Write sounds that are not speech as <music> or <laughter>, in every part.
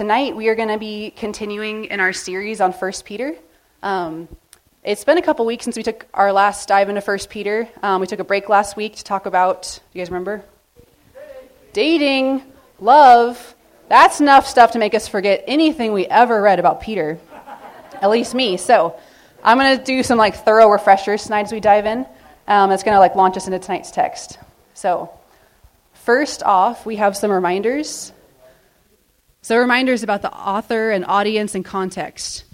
tonight we are going to be continuing in our series on First Peter. Um, it's been a couple weeks since we took our last dive into First Peter. Um, we took a break last week to talk about, do you guys remember? Dating, love. That's enough stuff to make us forget anything we ever read about Peter, at least me. So I'm going to do some like thorough refreshers tonight as we dive in. Um, that's going to like launch us into tonight's text. So first off, we have some reminders. So reminders about the author and audience and context.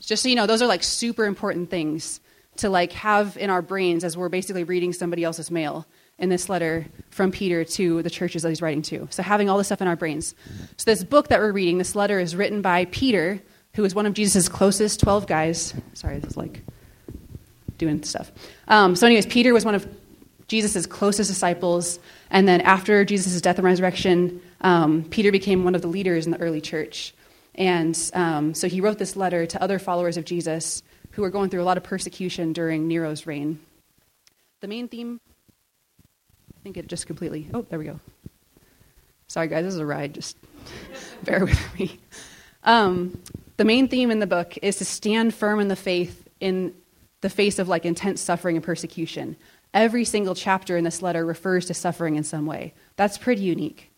Just so you know, those are like super important things to like have in our brains as we're basically reading somebody else's mail in this letter from Peter to the churches that he's writing to. So having all this stuff in our brains. So this book that we're reading, this letter is written by Peter, who is one of Jesus' closest 12 guys. Sorry, this is like doing stuff. Um, so anyways, Peter was one of Jesus' closest disciples. And then after Jesus' death and resurrection, um, Peter became one of the leaders in the early church. And um, so he wrote this letter to other followers of Jesus who were going through a lot of persecution during Nero's reign. The main theme, I think it just completely, oh, there we go. Sorry, guys, this is a ride. Just <laughs> bear with me. Um, the main theme in the book is to stand firm in the faith in the face of like intense suffering and persecution. Every single chapter in this letter refers to suffering in some way. That's pretty unique.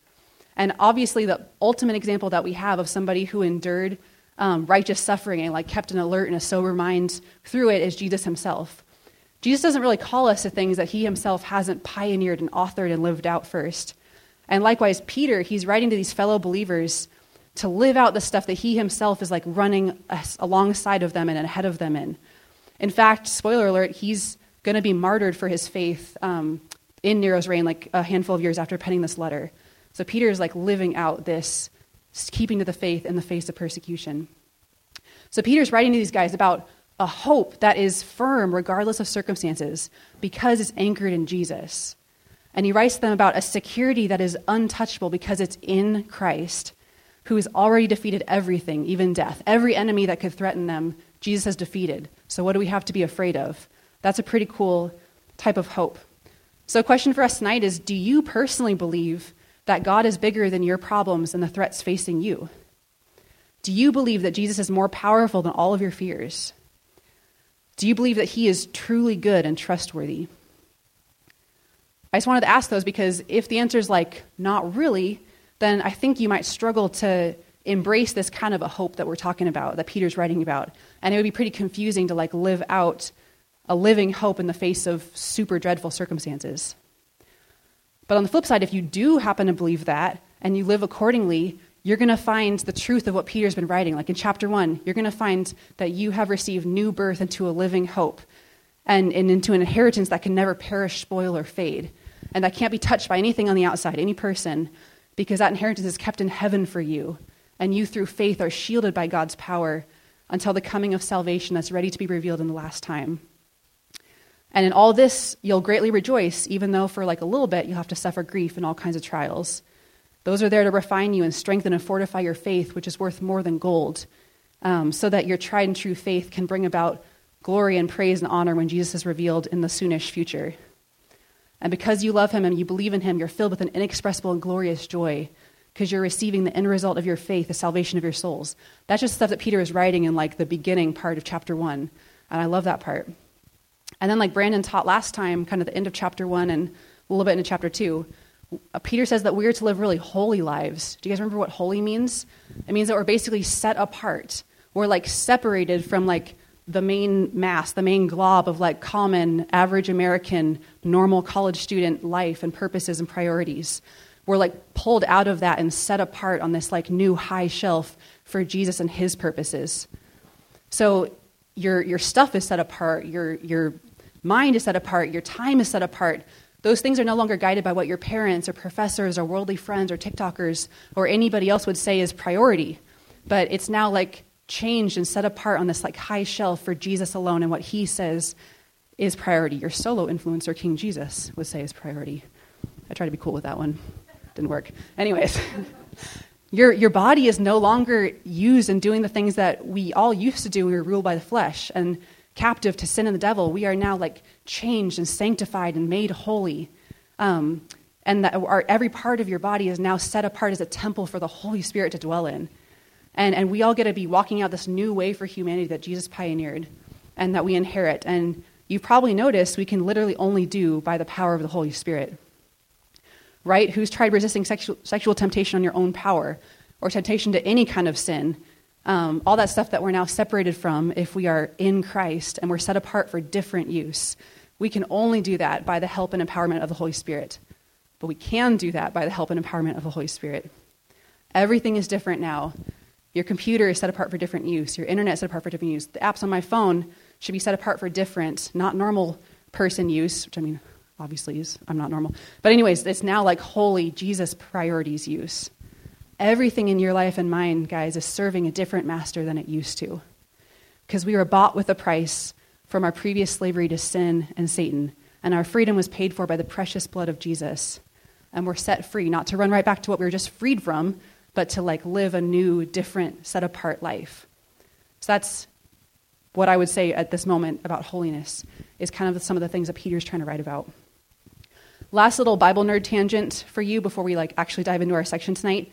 And obviously, the ultimate example that we have of somebody who endured um, righteous suffering and like kept an alert and a sober mind through it is Jesus himself. Jesus doesn't really call us to things that he himself hasn't pioneered and authored and lived out first. And likewise, Peter, he's writing to these fellow believers to live out the stuff that he himself is like running alongside of them and ahead of them in. In fact, spoiler alert, he's going to be martyred for his faith um, in Nero's reign, like a handful of years after penning this letter. So Peter is like living out this keeping to the faith in the face of persecution. So Peter's writing to these guys about a hope that is firm regardless of circumstances because it's anchored in Jesus. And he writes to them about a security that is untouchable because it's in Christ, who has already defeated everything, even death. Every enemy that could threaten them, Jesus has defeated. So what do we have to be afraid of? That's a pretty cool type of hope. So, a question for us tonight is Do you personally believe that God is bigger than your problems and the threats facing you? Do you believe that Jesus is more powerful than all of your fears? Do you believe that he is truly good and trustworthy? I just wanted to ask those because if the answer is like, not really, then I think you might struggle to embrace this kind of a hope that we're talking about, that Peter's writing about. And it would be pretty confusing to like live out a living hope in the face of super dreadful circumstances. But on the flip side, if you do happen to believe that and you live accordingly, you're going to find the truth of what Peter's been writing. Like in chapter one, you're going to find that you have received new birth into a living hope and, and into an inheritance that can never perish, spoil, or fade. And that can't be touched by anything on the outside, any person, because that inheritance is kept in heaven for you. And you, through faith, are shielded by God's power until the coming of salvation that's ready to be revealed in the last time. And in all this, you'll greatly rejoice, even though for like a little bit you'll have to suffer grief and all kinds of trials. Those are there to refine you and strengthen and fortify your faith, which is worth more than gold, um, so that your tried and true faith can bring about glory and praise and honor when Jesus is revealed in the soonish future. And because you love him and you believe in him, you're filled with an inexpressible and glorious joy because you're receiving the end result of your faith, the salvation of your souls. That's just stuff that Peter is writing in like the beginning part of chapter one. And I love that part. And then, like Brandon taught last time, kind of the end of chapter one and a little bit into chapter two, uh, Peter says that we are to live really holy lives. Do you guys remember what holy means? It means that we're basically set apart. We're like separated from like the main mass, the main glob of like common, average American, normal college student life and purposes and priorities. We're like pulled out of that and set apart on this like new high shelf for Jesus and his purposes. So your, your stuff is set apart, your, your mind is set apart, your time is set apart. Those things are no longer guided by what your parents or professors or worldly friends or TikTokers or anybody else would say is priority. But it's now like changed and set apart on this like high shelf for Jesus alone and what he says is priority. Your solo influencer, King Jesus, would say is priority. I tried to be cool with that one. Didn't work. Anyways, <laughs> your, your body is no longer used in doing the things that we all used to do when we were ruled by the flesh. And captive to sin and the devil, we are now like changed and sanctified and made holy. Um, and that our, every part of your body is now set apart as a temple for the Holy Spirit to dwell in. And, and we all get to be walking out this new way for humanity that Jesus pioneered and that we inherit. And you've probably noticed we can literally only do by the power of the Holy Spirit. Right? Who's tried resisting sexual, sexual temptation on your own power or temptation to any kind of sin? Um, all that stuff that we're now separated from if we are in Christ and we're set apart for different use. We can only do that by the help and empowerment of the Holy Spirit. But we can do that by the help and empowerment of the Holy Spirit. Everything is different now. Your computer is set apart for different use. Your internet is set apart for different use. The apps on my phone should be set apart for different, not normal person use, which I mean, obviously is, I'm not normal. But, anyways, it's now like holy Jesus priorities use. Everything in your life and mine, guys, is serving a different master than it used to. Because we were bought with a price from our previous slavery to sin and Satan, and our freedom was paid for by the precious blood of Jesus. And we're set free, not to run right back to what we were just freed from, but to like live a new, different, set apart life. So that's what I would say at this moment about holiness, is kind of some of the things that Peter's trying to write about. Last little Bible nerd tangent for you before we like actually dive into our section tonight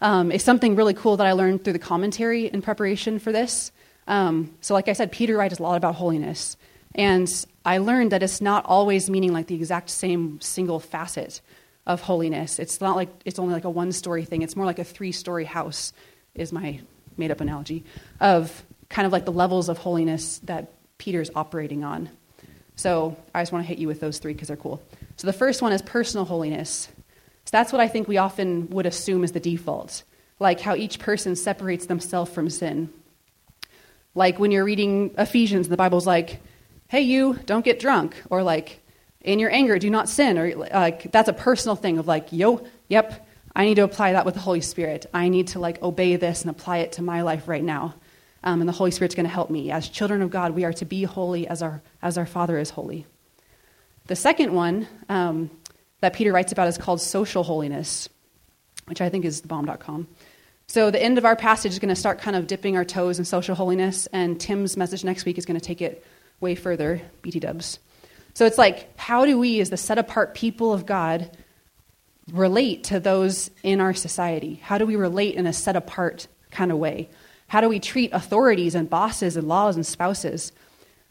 um, is something really cool that I learned through the commentary in preparation for this. Um, so, like I said, Peter writes a lot about holiness. And I learned that it's not always meaning like the exact same single facet of holiness. It's not like it's only like a one story thing, it's more like a three story house, is my made up analogy, of kind of like the levels of holiness that Peter's operating on. So I just want to hit you with those three because they're cool. So the first one is personal holiness. So that's what I think we often would assume is the default, like how each person separates themselves from sin. Like when you're reading Ephesians, the Bible's like, hey, you, don't get drunk. Or like, in your anger, do not sin. Or like, that's a personal thing of like, yo, yep, I need to apply that with the Holy Spirit. I need to like obey this and apply it to my life right now. Um, and the Holy Spirit's going to help me. As children of God, we are to be holy as our, as our Father is holy. The second one um, that Peter writes about is called social holiness, which I think is thebomb.com. So the end of our passage is going to start kind of dipping our toes in social holiness, and Tim's message next week is going to take it way further, BT dubs. So it's like, how do we, as the set apart people of God, relate to those in our society? How do we relate in a set apart kind of way? How do we treat authorities and bosses and laws and spouses?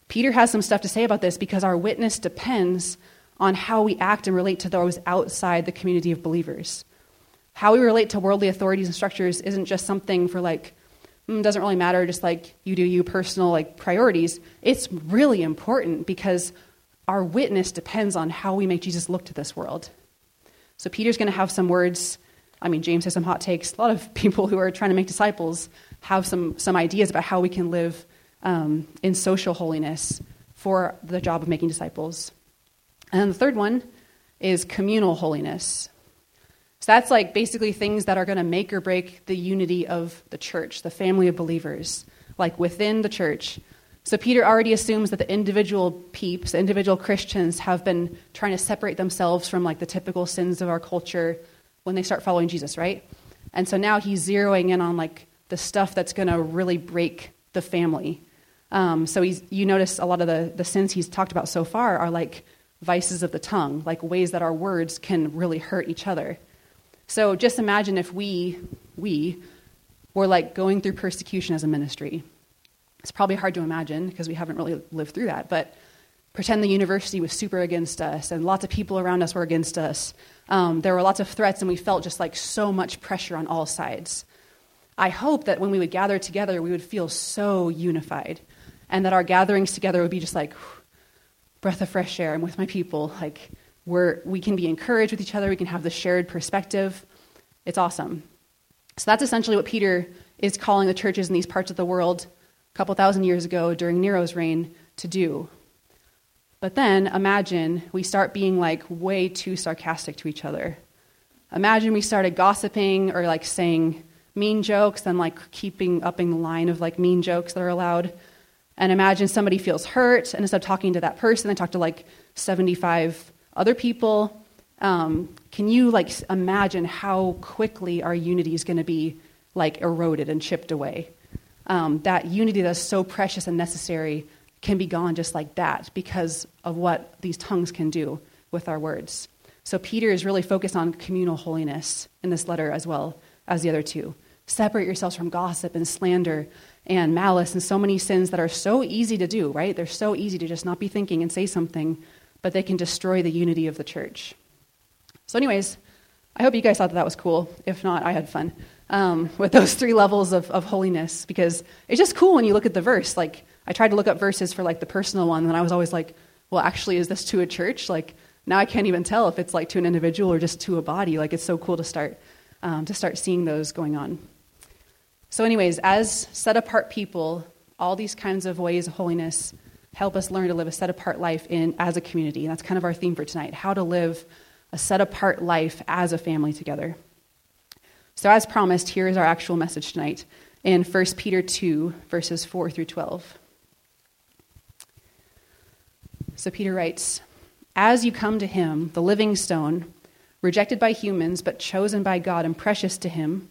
Peter has some stuff to say about this because our witness depends on how we act and relate to those outside the community of believers. How we relate to worldly authorities and structures isn't just something for like, mm, doesn't really matter, just like you do you personal like priorities. It's really important because our witness depends on how we make Jesus look to this world. So Peter's going to have some words. I mean, James has some hot takes. A lot of <laughs> people who are trying to make disciples have some, some ideas about how we can live um, in social holiness for the job of making disciples. And the third one is communal holiness. So that's like basically things that are going to make or break the unity of the church, the family of believers, like within the church. So Peter already assumes that the individual peeps, the individual Christians, have been trying to separate themselves from like the typical sins of our culture when they start following Jesus, right? And so now he's zeroing in on like the stuff that's going to really break the family. Um, so he's, you notice a lot of the, the sins he's talked about so far are like vices of the tongue, like ways that our words can really hurt each other. So just imagine if we, we were like going through persecution as a ministry. It's probably hard to imagine because we haven't really lived through that, but pretend the university was super against us and lots of people around us were against us. Um, there were lots of threats and we felt just like so much pressure on all sides. I hope that when we would gather together, we would feel so unified and that our gatherings together would be just like, breath of fresh air. I'm with my people. Like, we're, we can be encouraged with each other. We can have the shared perspective. It's awesome. So that's essentially what Peter is calling the churches in these parts of the world a couple thousand years ago during Nero's reign to do. But then imagine we start being like way too sarcastic to each other. Imagine we started gossiping or like saying mean jokes and like keeping upping the line of like mean jokes that are allowed and imagine somebody feels hurt, and instead of talking to that person, they talk to like 75 other people. Um, can you like imagine how quickly our unity is going to be like eroded and chipped away? Um, that unity that's so precious and necessary can be gone just like that because of what these tongues can do with our words. So Peter is really focused on communal holiness in this letter as well as the other two. Separate yourselves from gossip and slander and malice and so many sins that are so easy to do, right? They're so easy to just not be thinking and say something, but they can destroy the unity of the church. So, anyways, I hope you guys thought that, that was cool. If not, I had fun um, <laughs> with those three levels of, of holiness because it's just cool when you look at the verse. Like, I tried to look up verses for like the personal one, and I was always like, well, actually, is this to a church? Like, now I can't even tell if it's like to an individual or just to a body. Like, it's so cool to start um, to start seeing those going on. So, anyways, as set apart people, all these kinds of ways of holiness help us learn to live a set apart life in as a community. And that's kind of our theme for tonight how to live a set apart life as a family together. So, as promised, here is our actual message tonight in 1 Peter 2, verses 4 through 12. So, Peter writes As you come to him, the living stone, rejected by humans, but chosen by God and precious to him,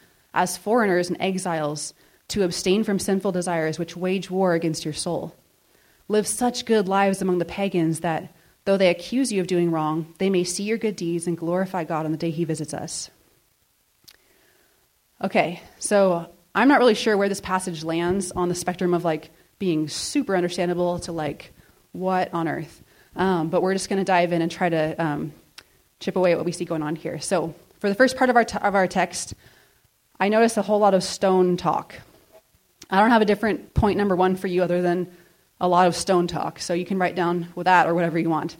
as foreigners and exiles, to abstain from sinful desires which wage war against your soul. Live such good lives among the pagans that, though they accuse you of doing wrong, they may see your good deeds and glorify God on the day He visits us. Okay, so I'm not really sure where this passage lands on the spectrum of like being super understandable to like what on earth. Um, but we're just going to dive in and try to um, chip away at what we see going on here. So, for the first part of our, t- of our text, I noticed a whole lot of stone talk. I don't have a different point number one for you other than a lot of stone talk. So you can write down with that or whatever you want.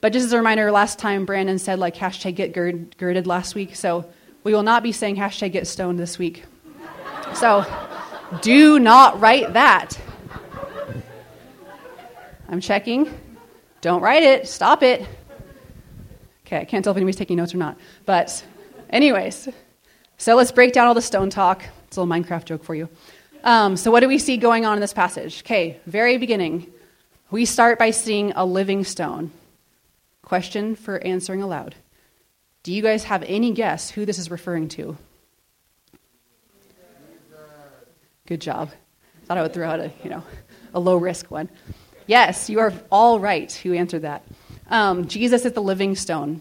But just as a reminder, last time Brandon said like hashtag get gird, girded last week. So we will not be saying hashtag get stoned this week. <laughs> So do not write that. I'm checking. Don't write it. Stop it. Okay, I can't tell if anybody's taking notes or not. But, anyways. So let's break down all the stone talk. It's a little Minecraft joke for you. Um, so, what do we see going on in this passage? Okay, very beginning. We start by seeing a living stone. Question for answering aloud. Do you guys have any guess who this is referring to? Good job. Thought I would throw out a, you know, a low risk one. Yes, you are all right who answered that. Um, Jesus is the living stone.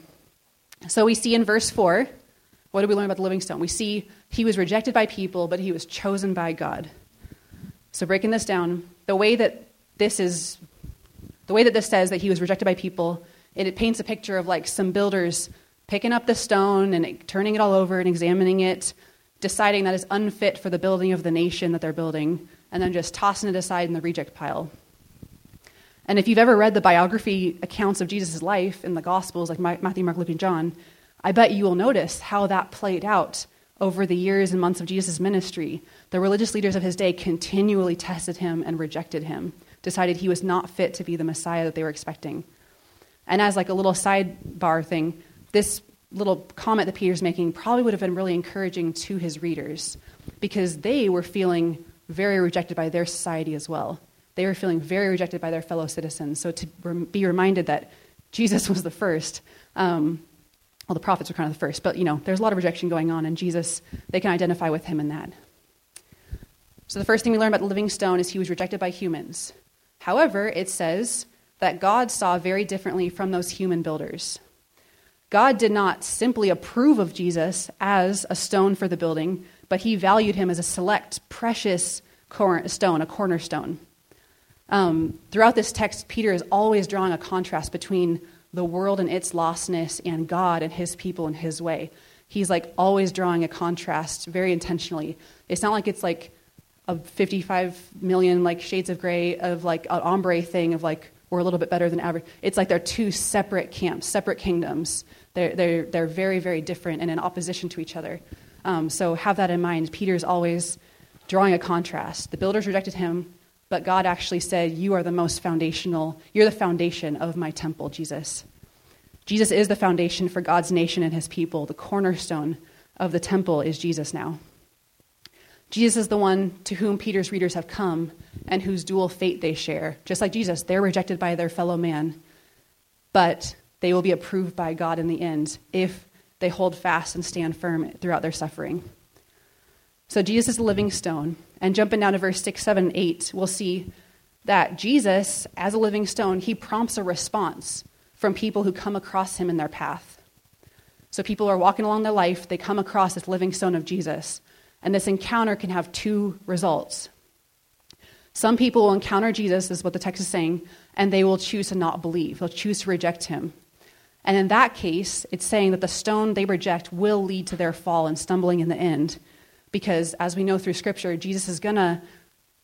So we see in verse 4 what do we learn about the living stone? We see he was rejected by people, but he was chosen by God. So breaking this down, the way that this is the way that this says that he was rejected by people, it, it paints a picture of like some builders picking up the stone and turning it all over and examining it, deciding that it's unfit for the building of the nation that they're building, and then just tossing it aside in the reject pile. And if you've ever read the biography accounts of Jesus' life in the Gospels, like Matthew, Mark, Luke, and John, I bet you will notice how that played out over the years and months of Jesus' ministry. The religious leaders of his day continually tested him and rejected him, decided he was not fit to be the Messiah that they were expecting. And as like a little sidebar thing, this little comment that Peter's making probably would have been really encouraging to his readers because they were feeling very rejected by their society as well. They were feeling very rejected by their fellow citizens. So to be reminded that Jesus was the first um, well, the prophets were kind of the first, but you know, there's a lot of rejection going on, and Jesus, they can identify with him in that. So the first thing we learn about the living stone is he was rejected by humans. However, it says that God saw very differently from those human builders. God did not simply approve of Jesus as a stone for the building, but he valued him as a select, precious stone, a cornerstone. Um, throughout this text, Peter is always drawing a contrast between the world and its lostness and God and his people and his way. He's like always drawing a contrast very intentionally. It's not like it's like a 55 million like shades of gray of like an ombre thing of like we're a little bit better than average. It's like they're two separate camps, separate kingdoms. They're, they're, they're very, very different and in opposition to each other. Um, so have that in mind. Peter's always drawing a contrast. The builders rejected him, but God actually said, You are the most foundational, you're the foundation of my temple, Jesus. Jesus is the foundation for God's nation and his people. The cornerstone of the temple is Jesus now. Jesus is the one to whom Peter's readers have come and whose dual fate they share. Just like Jesus, they're rejected by their fellow man, but they will be approved by God in the end if they hold fast and stand firm throughout their suffering. So Jesus is the living stone. And jumping down to verse 6, 7, 8, we'll see that Jesus, as a living stone, he prompts a response from people who come across him in their path. So people are walking along their life, they come across this living stone of Jesus. And this encounter can have two results. Some people will encounter Jesus, is what the text is saying, and they will choose to not believe. They'll choose to reject him. And in that case, it's saying that the stone they reject will lead to their fall and stumbling in the end. Because as we know through Scripture, Jesus is going to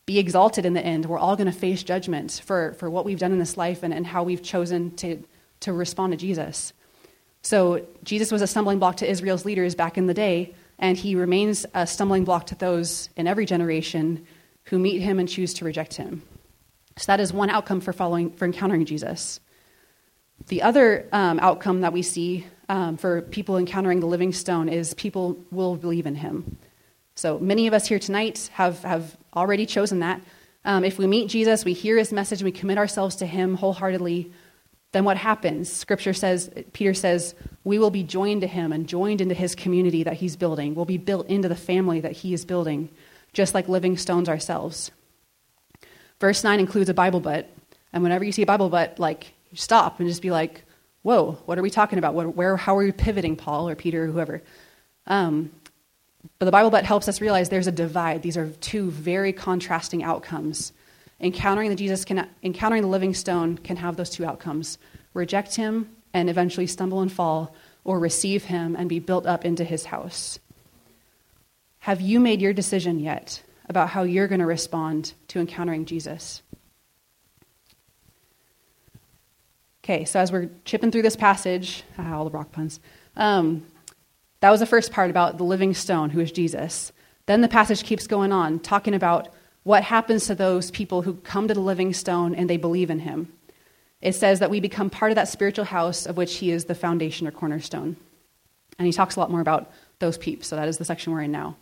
be exalted in the end. We're all going to face judgment for, for what we've done in this life and, and how we've chosen to, to respond to Jesus. So, Jesus was a stumbling block to Israel's leaders back in the day, and he remains a stumbling block to those in every generation who meet him and choose to reject him. So that is one outcome for following for encountering Jesus. The other um, outcome that we see um, for people encountering the living stone is people will believe in him. So many of us here tonight have, have already chosen that. Um, if we meet Jesus, we hear his message, we commit ourselves to him wholeheartedly, then what happens? Scripture says, Peter says, we will be joined to him and joined into his community that he's building. We'll be built into the family that he is building, just like living stones ourselves. Verse 9 includes a Bible but. And whenever you see a Bible but, like, stop and just be like, whoa, what are we talking about? What, where, how are we pivoting, Paul or Peter or whoever? Um, but the Bible but helps us realize there's a divide. These are two very contrasting outcomes encountering the Jesus can, encountering the living stone can have those two outcomes reject him and eventually stumble and fall, or receive him and be built up into his house. Have you made your decision yet about how you're going to respond to encountering Jesus? Okay, so as we're chipping through this passage, ah, all the rock puns, um, that was the first part about the living stone, who is Jesus. Then the passage keeps going on, talking about what happens to those people who come to the living stone and they believe in him. It says that we become part of that spiritual house of which he is the foundation or cornerstone. And he talks a lot more about those peeps, so that is the section we're in now.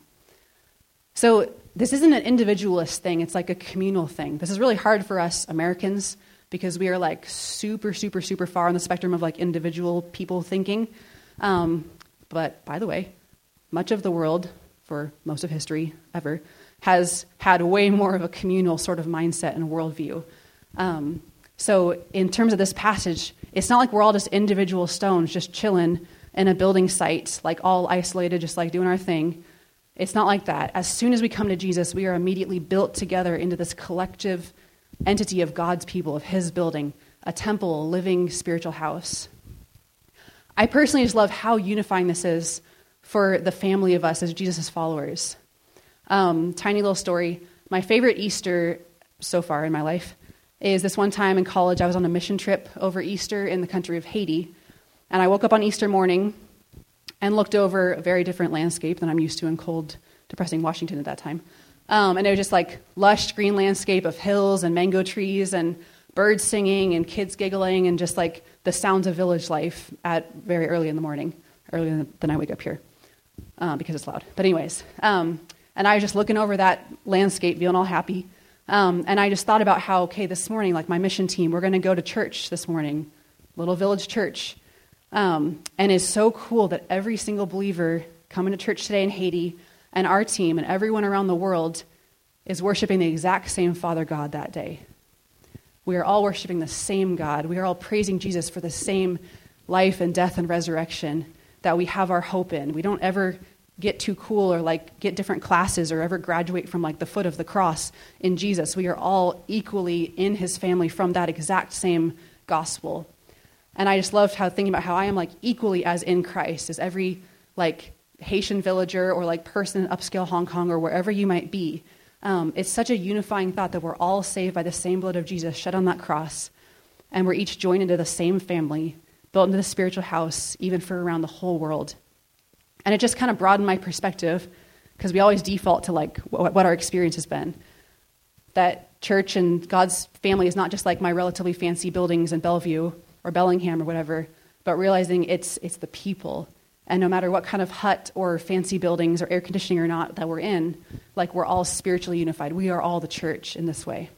So this isn't an individualist thing, it's like a communal thing. This is really hard for us Americans because we are like super, super, super far on the spectrum of like individual people thinking. Um, but by the way, much of the world, for most of history ever, has had way more of a communal sort of mindset and worldview. Um, so, in terms of this passage, it's not like we're all just individual stones just chilling in a building site, like all isolated, just like doing our thing. It's not like that. As soon as we come to Jesus, we are immediately built together into this collective entity of God's people, of His building, a temple, a living spiritual house. I personally just love how unifying this is for the family of us as Jesus' followers. Um, tiny little story. My favorite Easter so far in my life is this one time in college, I was on a mission trip over Easter in the country of Haiti. And I woke up on Easter morning and looked over a very different landscape than I'm used to in cold, depressing Washington at that time. Um, and it was just like lush green landscape of hills and mango trees and birds singing and kids giggling and just like the sounds of village life at very early in the morning, earlier than I wake up here uh, because it's loud. But, anyways, um, and I was just looking over that landscape, feeling all happy. Um, and I just thought about how, okay, this morning, like my mission team, we're going to go to church this morning, little village church. Um, and it's so cool that every single believer coming to church today in Haiti and our team and everyone around the world is worshiping the exact same Father God that day. We are all worshiping the same God. We are all praising Jesus for the same life and death and resurrection that we have our hope in. We don't ever get too cool or like get different classes or ever graduate from like the foot of the cross in Jesus. We are all equally in his family from that exact same gospel. And I just loved how thinking about how I am like equally as in Christ as every like Haitian villager or like person in upscale Hong Kong or wherever you might be. Um, it's such a unifying thought that we're all saved by the same blood of Jesus shed on that cross, and we're each joined into the same family, built into the spiritual house, even for around the whole world. And it just kind of broadened my perspective because we always default to like what, what our experience has been. That church and God's family is not just like my relatively fancy buildings in Bellevue or Bellingham or whatever, but realizing it's, it's the people. And no matter what kind of hut or fancy buildings or air conditioning or not that we're in, like we're all spiritually unified. We are all the church in this way.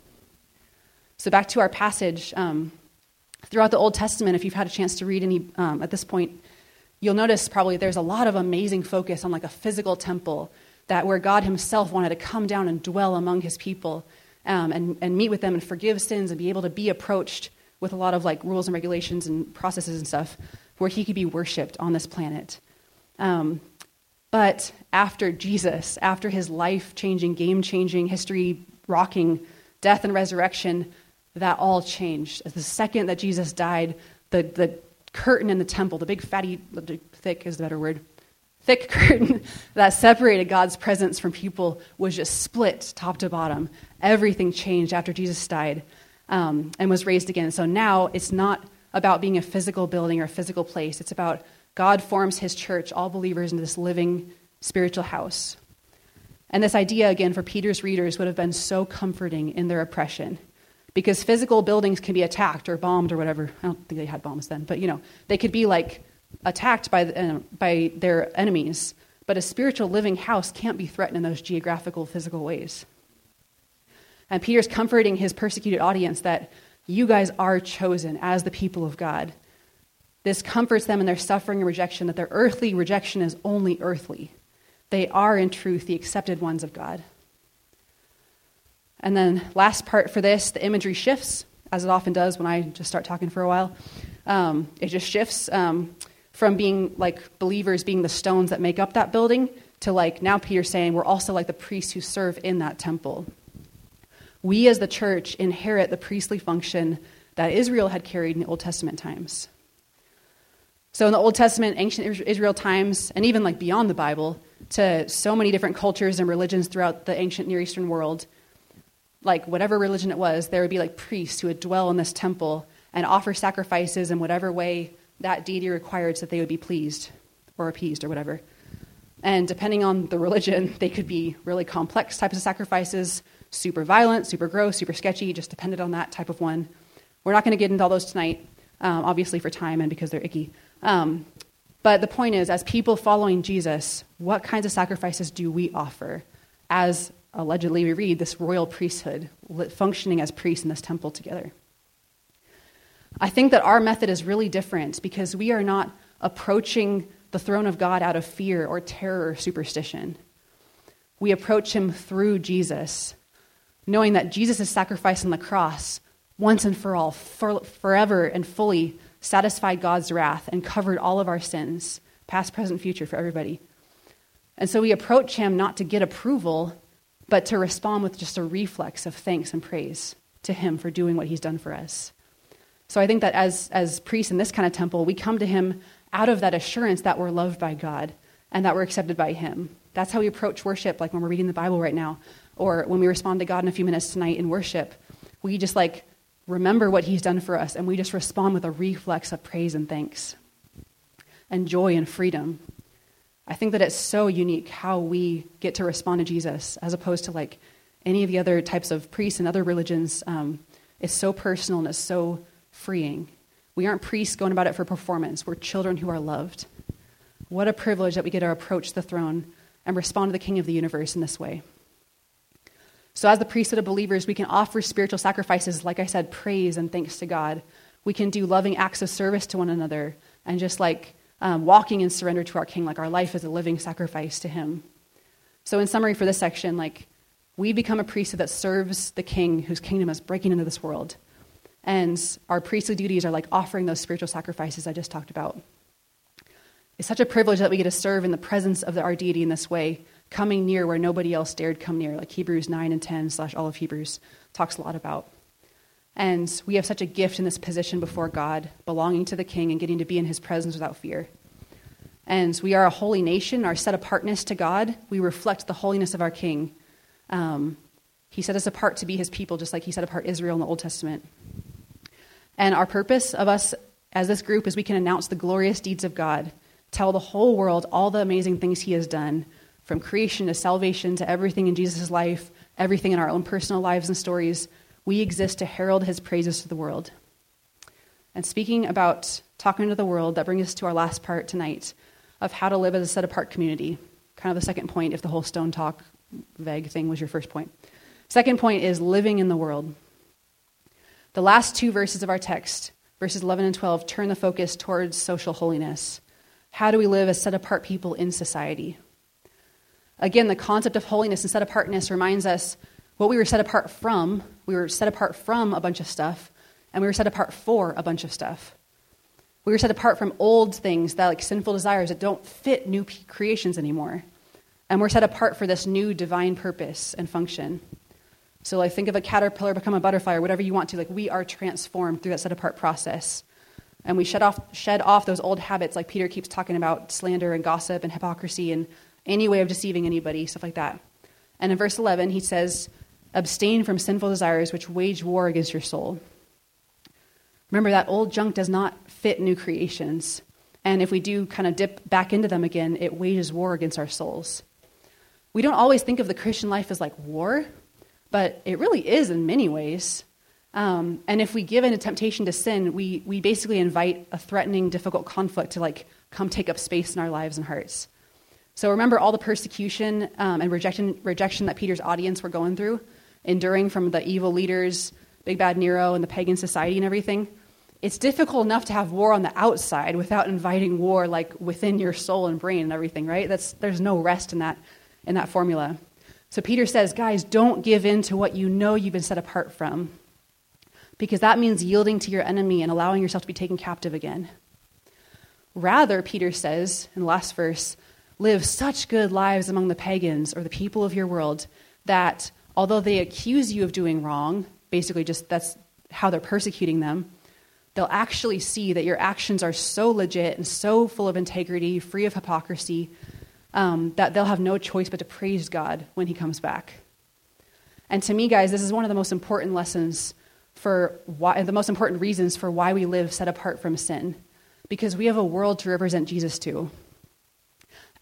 So back to our passage. Um, throughout the Old Testament, if you've had a chance to read any um, at this point, you'll notice probably there's a lot of amazing focus on like a physical temple that where God Himself wanted to come down and dwell among His people um, and, and meet with them and forgive sins and be able to be approached with a lot of like rules and regulations and processes and stuff where he could be worshiped on this planet. Um, but after Jesus, after his life changing, game changing, history rocking death and resurrection, that all changed. The second that Jesus died, the, the curtain in the temple, the big fatty, thick is the better word, thick <laughs> curtain that separated God's presence from people was just split top to bottom. Everything changed after Jesus died um, and was raised again. So now it's not about being a physical building or a physical place, it's about God forms his church, all believers, into this living spiritual house. And this idea, again, for Peter's readers would have been so comforting in their oppression. Because physical buildings can be attacked or bombed or whatever. I don't think they had bombs then, but you know, they could be like attacked by, uh, by their enemies, but a spiritual living house can't be threatened in those geographical, physical ways. And Peter's comforting his persecuted audience that you guys are chosen as the people of God. This comforts them in their suffering and rejection, that their earthly rejection is only earthly. They are, in truth, the accepted ones of God. And then, last part for this, the imagery shifts, as it often does when I just start talking for a while. Um, it just shifts. Um, from being like believers being the stones that make up that building to like now Peter saying we're also like the priests who serve in that temple. We as the church inherit the priestly function that Israel had carried in the Old Testament times. So in the Old Testament, ancient Israel times, and even like beyond the Bible, to so many different cultures and religions throughout the ancient Near Eastern world, like whatever religion it was, there would be like priests who would dwell in this temple and offer sacrifices in whatever way that deity required so that they would be pleased or appeased or whatever. And depending on the <laughs> religion, they could be really complex types of sacrifices, super violent, super gross, super sketchy, just depended on that type of one. We're not going to get into all those tonight, um, obviously for time and because they're icky. Um, but the point is, as people following Jesus, what kinds of sacrifices do we offer as allegedly we read this royal priesthood functioning as priests in this temple together? I think that our method is really different because we are not approaching the throne of God out of fear or terror or superstition. We approach him through Jesus, knowing that Jesus' sacrifice on the cross, once and for all, for, forever and fully satisfied God's wrath and covered all of our sins, past, present, future, for everybody. And so we approach him not to get approval, but to respond with just a reflex of thanks and praise to him for doing what he's done for us. So I think that as, as priests in this kind of temple, we come to him out of that assurance that we're loved by God and that we're accepted by him. That's how we approach worship, like when we're reading the Bible right now, or when we respond to God in a few minutes tonight in worship. We just like remember what he's done for us and we just respond with a reflex of praise and thanks and joy and freedom. I think that it's so unique how we get to respond to Jesus as opposed to like any of the other types of priests and other religions. Um, it's so personal and it's so freeing. We aren't priests going about it for performance. We're children who are loved. What a privilege that we get to approach the throne and respond to the King of the universe in this way. So, as the priesthood of believers, we can offer spiritual sacrifices, like I said, praise and thanks to God. We can do loving acts of service to one another and just like um, walking in surrender to our King, like our life is a living sacrifice to Him. So, in summary for this section, like we become a priesthood that serves the King whose kingdom is breaking into this world. And our priestly duties are like offering those spiritual sacrifices I just talked about. It's such a privilege that we get to serve in the presence of our deity in this way, coming near where nobody else dared come near, like Hebrews 9 and 10 slash all of Hebrews talks a lot about. And we have such a gift in this position before God, belonging to the King and getting to be in his presence without fear. And we are a holy nation, our set apartness to God. We reflect the holiness of our King. Um, He set us apart to be his people, just like he set apart Israel in the Old Testament. And our purpose of us as this group is we can announce the glorious deeds of God, tell the whole world all the amazing things he has done, from creation to salvation to everything in Jesus' life, everything in our own personal lives and stories. We exist to herald his praises to the world. And speaking about talking to the world, that brings us to our last part tonight of how to live as a set apart community. Kind of the second point, if the whole stone talk vague thing was your first point. Second point is living in the world. The last two verses of our text, verses 11 and 12, turn the focus towards social holiness. How do we live as set apart people in society? Again, the concept of holiness and set apartness reminds us what we were set apart from. We were set apart from a bunch of stuff, and we were set apart for a bunch of stuff. We were set apart from old things that like sinful desires that don't fit new creations anymore. And we're set apart for this new divine purpose and function. So like think of a caterpillar become a butterfly or whatever you want to. Like we are transformed through that set apart process. And we shed off, shed off those old habits like Peter keeps talking about slander and gossip and hypocrisy and any way of deceiving anybody, stuff like that. And in verse 11, he says, Abstain from sinful desires which wage war against your soul. Remember, that old junk does not fit new creations. And if we do kind of dip back into them again, it wages war against our souls. We don't always think of the Christian life as like war, but it really is in many ways. Um, and if we give in a temptation to sin, we, we basically invite a threatening, difficult conflict to like come take up space in our lives and hearts. So remember all the persecution um, and rejection, rejection that Peter's audience were going through, enduring from the evil leaders, Big Bad Nero, and the pagan society and everything. It's difficult enough to have war on the outside without inviting war like within your soul and brain and everything, right? That's, there's no rest in that, in that formula. So Peter says, guys, don't give in to what you know you've been set apart from, because that means yielding to your enemy and allowing yourself to be taken captive again. Rather, Peter says in the last verse, live such good lives among the pagans or the people of your world that although they accuse you of doing wrong, basically just that's how they're persecuting them, they'll actually see that your actions are so legit and so full of integrity, free of hypocrisy, um, that they'll have no choice but to praise God when He comes back. And to me, guys, this is one of the most important lessons for why, the most important reasons for why we live set apart from sin. Because we have a world to represent Jesus to.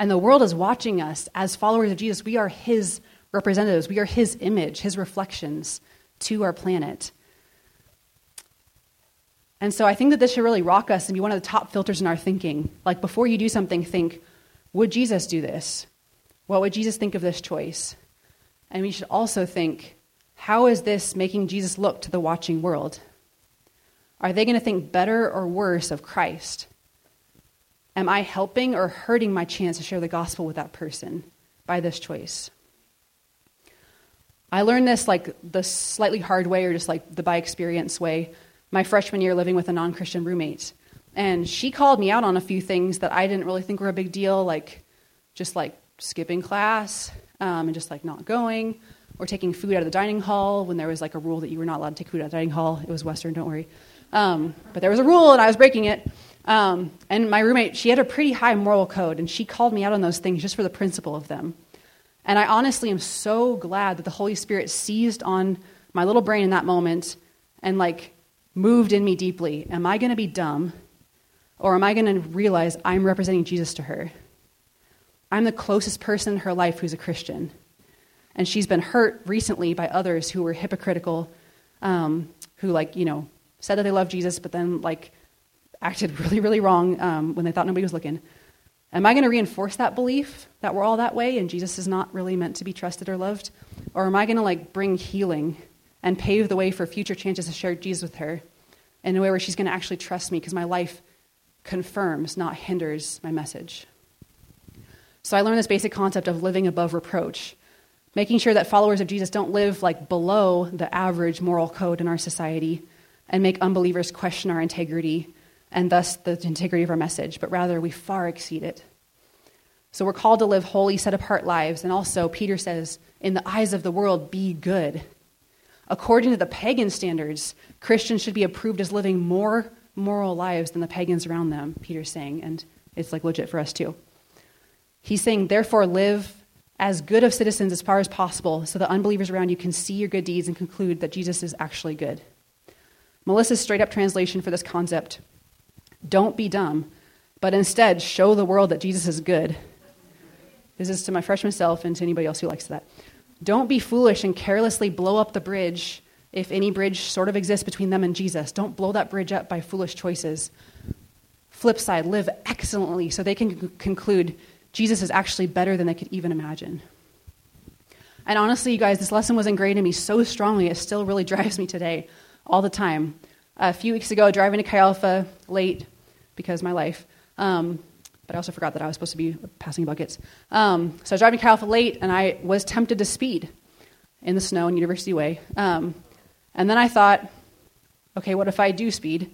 And the world is watching us as followers of Jesus. We are His representatives, we are His image, His reflections to our planet. And so I think that this should really rock us and be one of the top filters in our thinking. Like before you do something, think, would Jesus do this? What would Jesus think of this choice? And we should also think, how is this making Jesus look to the watching world? Are they going to think better or worse of Christ? Am I helping or hurting my chance to share the gospel with that person by this choice? I learned this like the slightly hard way or just like the by experience way my freshman year living with a non Christian roommate. And she called me out on a few things that I didn't really think were a big deal, like just like skipping class um, and just like not going, or taking food out of the dining hall when there was like a rule that you were not allowed to take food out of the dining hall. It was Western, don't worry. Um, but there was a rule and I was breaking it. Um, and my roommate, she had a pretty high moral code, and she called me out on those things just for the principle of them. And I honestly am so glad that the Holy Spirit seized on my little brain in that moment and like moved in me deeply. Am I going to be dumb or am I going to realize I'm representing Jesus to her? I'm the closest person in her life who's a Christian. And she's been hurt recently by others who were hypocritical, um, who, like, you know, said that they love Jesus, but then, like, acted really, really wrong um, when they thought nobody was looking. Am I going to reinforce that belief that we're all that way and Jesus is not really meant to be trusted or loved? Or am I going to, like, bring healing and pave the way for future chances to share Jesus with her in a way where she's going to actually trust me because my life confirms, not hinders my message. So I learned this basic concept of living above reproach, making sure that followers of Jesus don't live like below the average moral code in our society and make unbelievers question our integrity and thus the integrity of our message, but rather we far exceed it. So we're called to live holy, set apart lives, and also, Peter says, in the eyes of the world, be good. According to the pagan standards, Christians should be approved as living more moral lives than the pagans around them, Peter's saying, and it's like legit for us too. He's saying, therefore, live as good of citizens as far as possible so the unbelievers around you can see your good deeds and conclude that Jesus is actually good. Melissa's straight up translation for this concept don't be dumb, but instead show the world that Jesus is good. This is to my freshman self and to anybody else who likes that. Don't be foolish and carelessly blow up the bridge if any bridge sort of exists between them and Jesus. Don't blow that bridge up by foolish choices. Flip side, live excellently so they can c- conclude Jesus is actually better than they could even imagine. And honestly, you guys, this lesson was ingrained in me so strongly, it still really <laughs> drives me today, all the time. A few weeks ago, driving to Chi late because my life, um, but I also forgot that I was supposed to be passing buckets. Um, so I was driving to late, and I was tempted to speed in the snow in University Way. Um, and then I thought, okay, what if I do speed?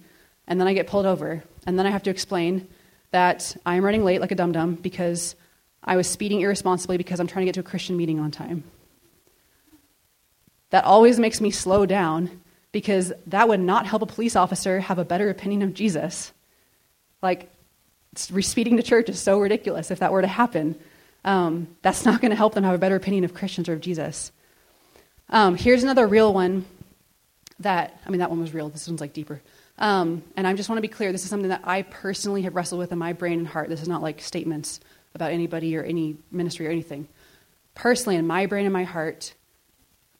And then I get pulled over. And then I have to explain that I'm running late like a dum dum because I was speeding irresponsibly because I'm trying to get to a Christian meeting on time. That always makes me slow down because that would not help a police officer have a better opinion of Jesus. Like, speeding to church is so ridiculous if that were to happen. Um, that's not going to help them have a better opinion of Christians or of Jesus. Um, here's another real one that, I mean, that one was real. This one's like deeper. Um, and I just want to be clear this is something that I personally have wrestled with in my brain and heart. This is not like statements about anybody or any ministry or anything. Personally, in my brain and my heart,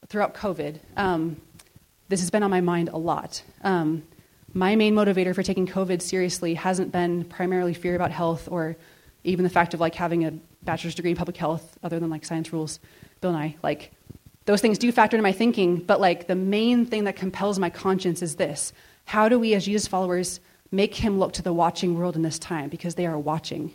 throughout COVID, um, this has been on my mind a lot. Um, my main motivator for taking COVID seriously hasn't been primarily fear about health or even the fact of like having a bachelor's degree in public health, other than like science rules, Bill Nye. Like those things do factor into my thinking, but like the main thing that compels my conscience is this how do we, as Jesus followers, make him look to the watching world in this time? Because they are watching.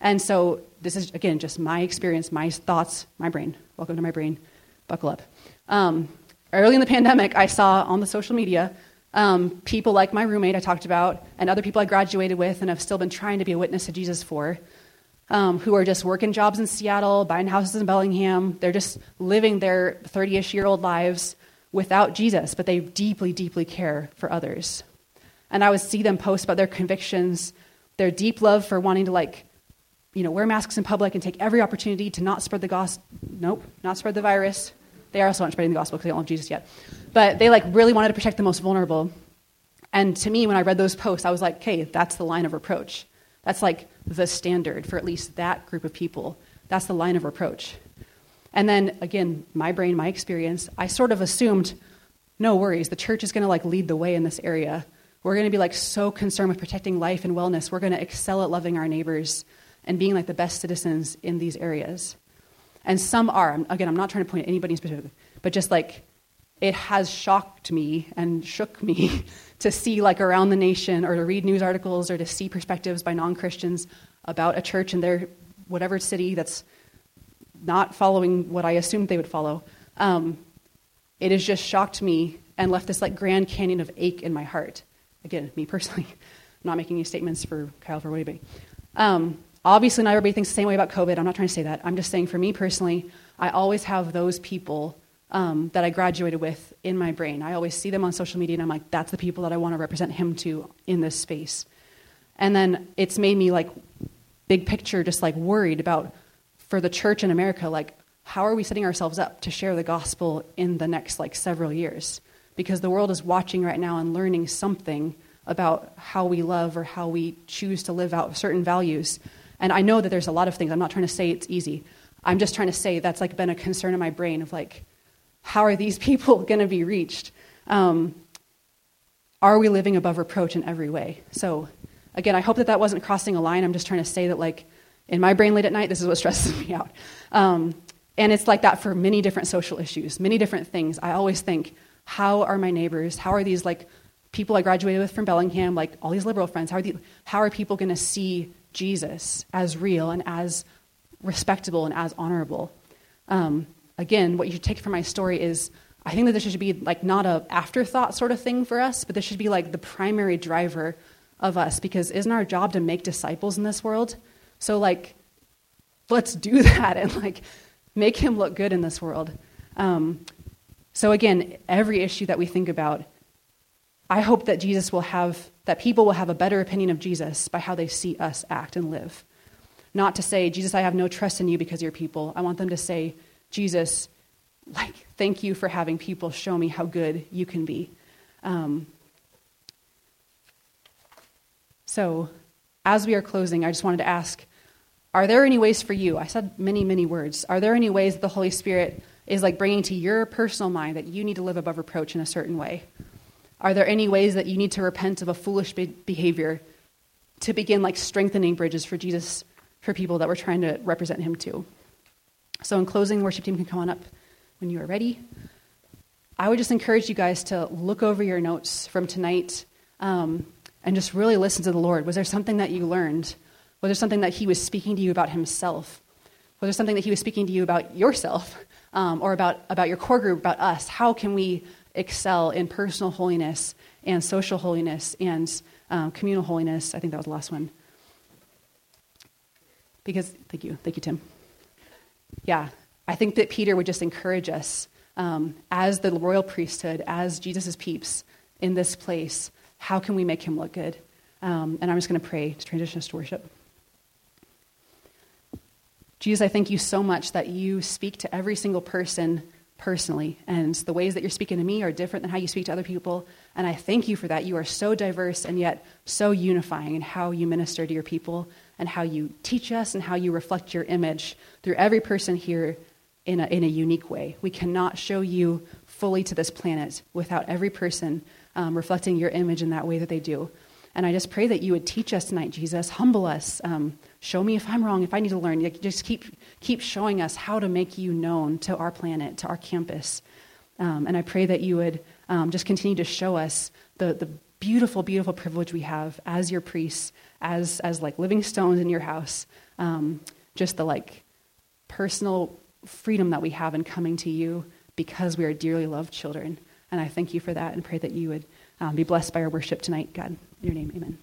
And so, this is, again, just my experience, my thoughts, my brain. Welcome to my brain. Buckle up. Um, early in the pandemic, I saw on the social media um, people like my roommate I talked about, and other people I graduated with and have still been trying to be a witness to Jesus for, um, who are just working jobs in Seattle, buying houses in Bellingham. They're just living their 30 ish year old lives without Jesus, but they deeply, deeply care for others. And I would see them post about their convictions, their deep love for wanting to, like, you know, wear masks in public and take every opportunity to not spread the gospel. Nope, not spread the virus. They are also not spreading the gospel because they don't love Jesus yet. But they, like, really wanted to protect the most vulnerable. And to me, when I read those posts, I was like, okay, that's the line of reproach. That's like the standard for at least that group of people. That's the line of reproach. And then again, my brain, my experience, I sort of assumed, no worries, the church is going to like lead the way in this area. We're going to be like so concerned with protecting life and wellness. We're going to excel at loving our neighbors and being like the best citizens in these areas. And some are. Again, I'm not trying to point at anybody specifically, but just like it has shocked me and shook me <laughs> to see like around the nation or to read news articles or to see perspectives by non-Christians about a church in their whatever city that's not following what I assumed they would follow, um, it has just shocked me and left this like Grand Canyon of ache in my heart. Again, me personally, I'm <laughs> not making any statements for Kyle for anybody. Um, obviously, not everybody thinks the same way about COVID. I'm not trying to say that. I'm just saying for me personally, I always have those people um, that I graduated with in my brain. I always see them on social media, and I'm like, that's the people that I want to represent him to in this space. And then it's made me like big picture, just like worried about for the church in America, like, how are we setting ourselves up to share the gospel in the next like several years? Because the world is watching right now and learning something about how we love or how we choose to live out certain values. And I know that there's a lot of things. I'm not trying to say it's easy. I'm just trying to say that's like been a concern in my brain of like, how are these <laughs> people going to be reached? Um, are we living above reproach in every way? So, again, I hope that that wasn't crossing a line. I'm just trying to say that like in my brain late at night, this is what <laughs> stresses me out. Um, and it's like that for many different social issues, many different things. I always think, how are my neighbors? How are these like people I graduated with from Bellingham, like all these liberal friends? How are, the, how are people going to see Jesus as real and as respectable and as honorable? Um, again, what you should take from my story is I think that this should be like not a afterthought sort of thing for us, but this should be like the primary driver of us because isn't our job to make disciples in this world? So, like, let's do <laughs> that and, like, make him look good in this world. Um, so, again, every issue that we think about, I hope that Jesus will have, that people will have a better opinion of Jesus by how they see us act and live. not to say, Jesus, I have no trust in you because you're people. I want them to say, Jesus, like, thank you for having people show me how good you can be. Um, so, as we are closing, I just wanted to ask Are there any ways for you? I said many, many words. Are there any ways that the Holy Spirit is like bringing to your personal mind that you need to live above reproach in a certain way? Are there any ways that you need to repent of a foolish behavior to begin like strengthening bridges for Jesus for people that we're trying to represent him to? So, in closing, worship team can come on up when you are ready. I would just encourage you guys to look over your notes from tonight um, and just really listen to the Lord. Was there something that you learned? Was there something that He was speaking to you about Himself? Was there something that He was speaking to you about yourself um, or about, about your core group, about us? How can we excel in personal holiness and social holiness and um, communal holiness? I think that was the last one. Because, thank you. Thank you, Tim. Yeah, I think that Peter would just encourage us um, as the royal priesthood, as Jesus' peeps in this place how can we make him look good? Um, and I'm just going to pray to transition us to worship. Jesus, I thank you so much that you speak to every single person personally, and the ways that you're speaking to me are different than how you speak to other people. And I thank you for that. You are so diverse and yet so unifying in how you minister to your people and how you teach us and how you reflect your image through every person here in a, in a unique way. We cannot show you fully to this planet without every person um, reflecting your image in that way that they do. And I just pray that you would teach us tonight, Jesus, humble us, um, show me if I'm wrong, if I need to learn. Just keep, keep showing us how to make you known to our planet, to our campus. Um, and I pray that you would um, just continue to show us the, the beautiful, beautiful privilege we have as your priests, as, as like living stones in your house. Um, just the like personal freedom that we have in coming to you because we are dearly loved children. And I thank you for that and pray that you would um, be blessed by our worship tonight, God. In your name, amen.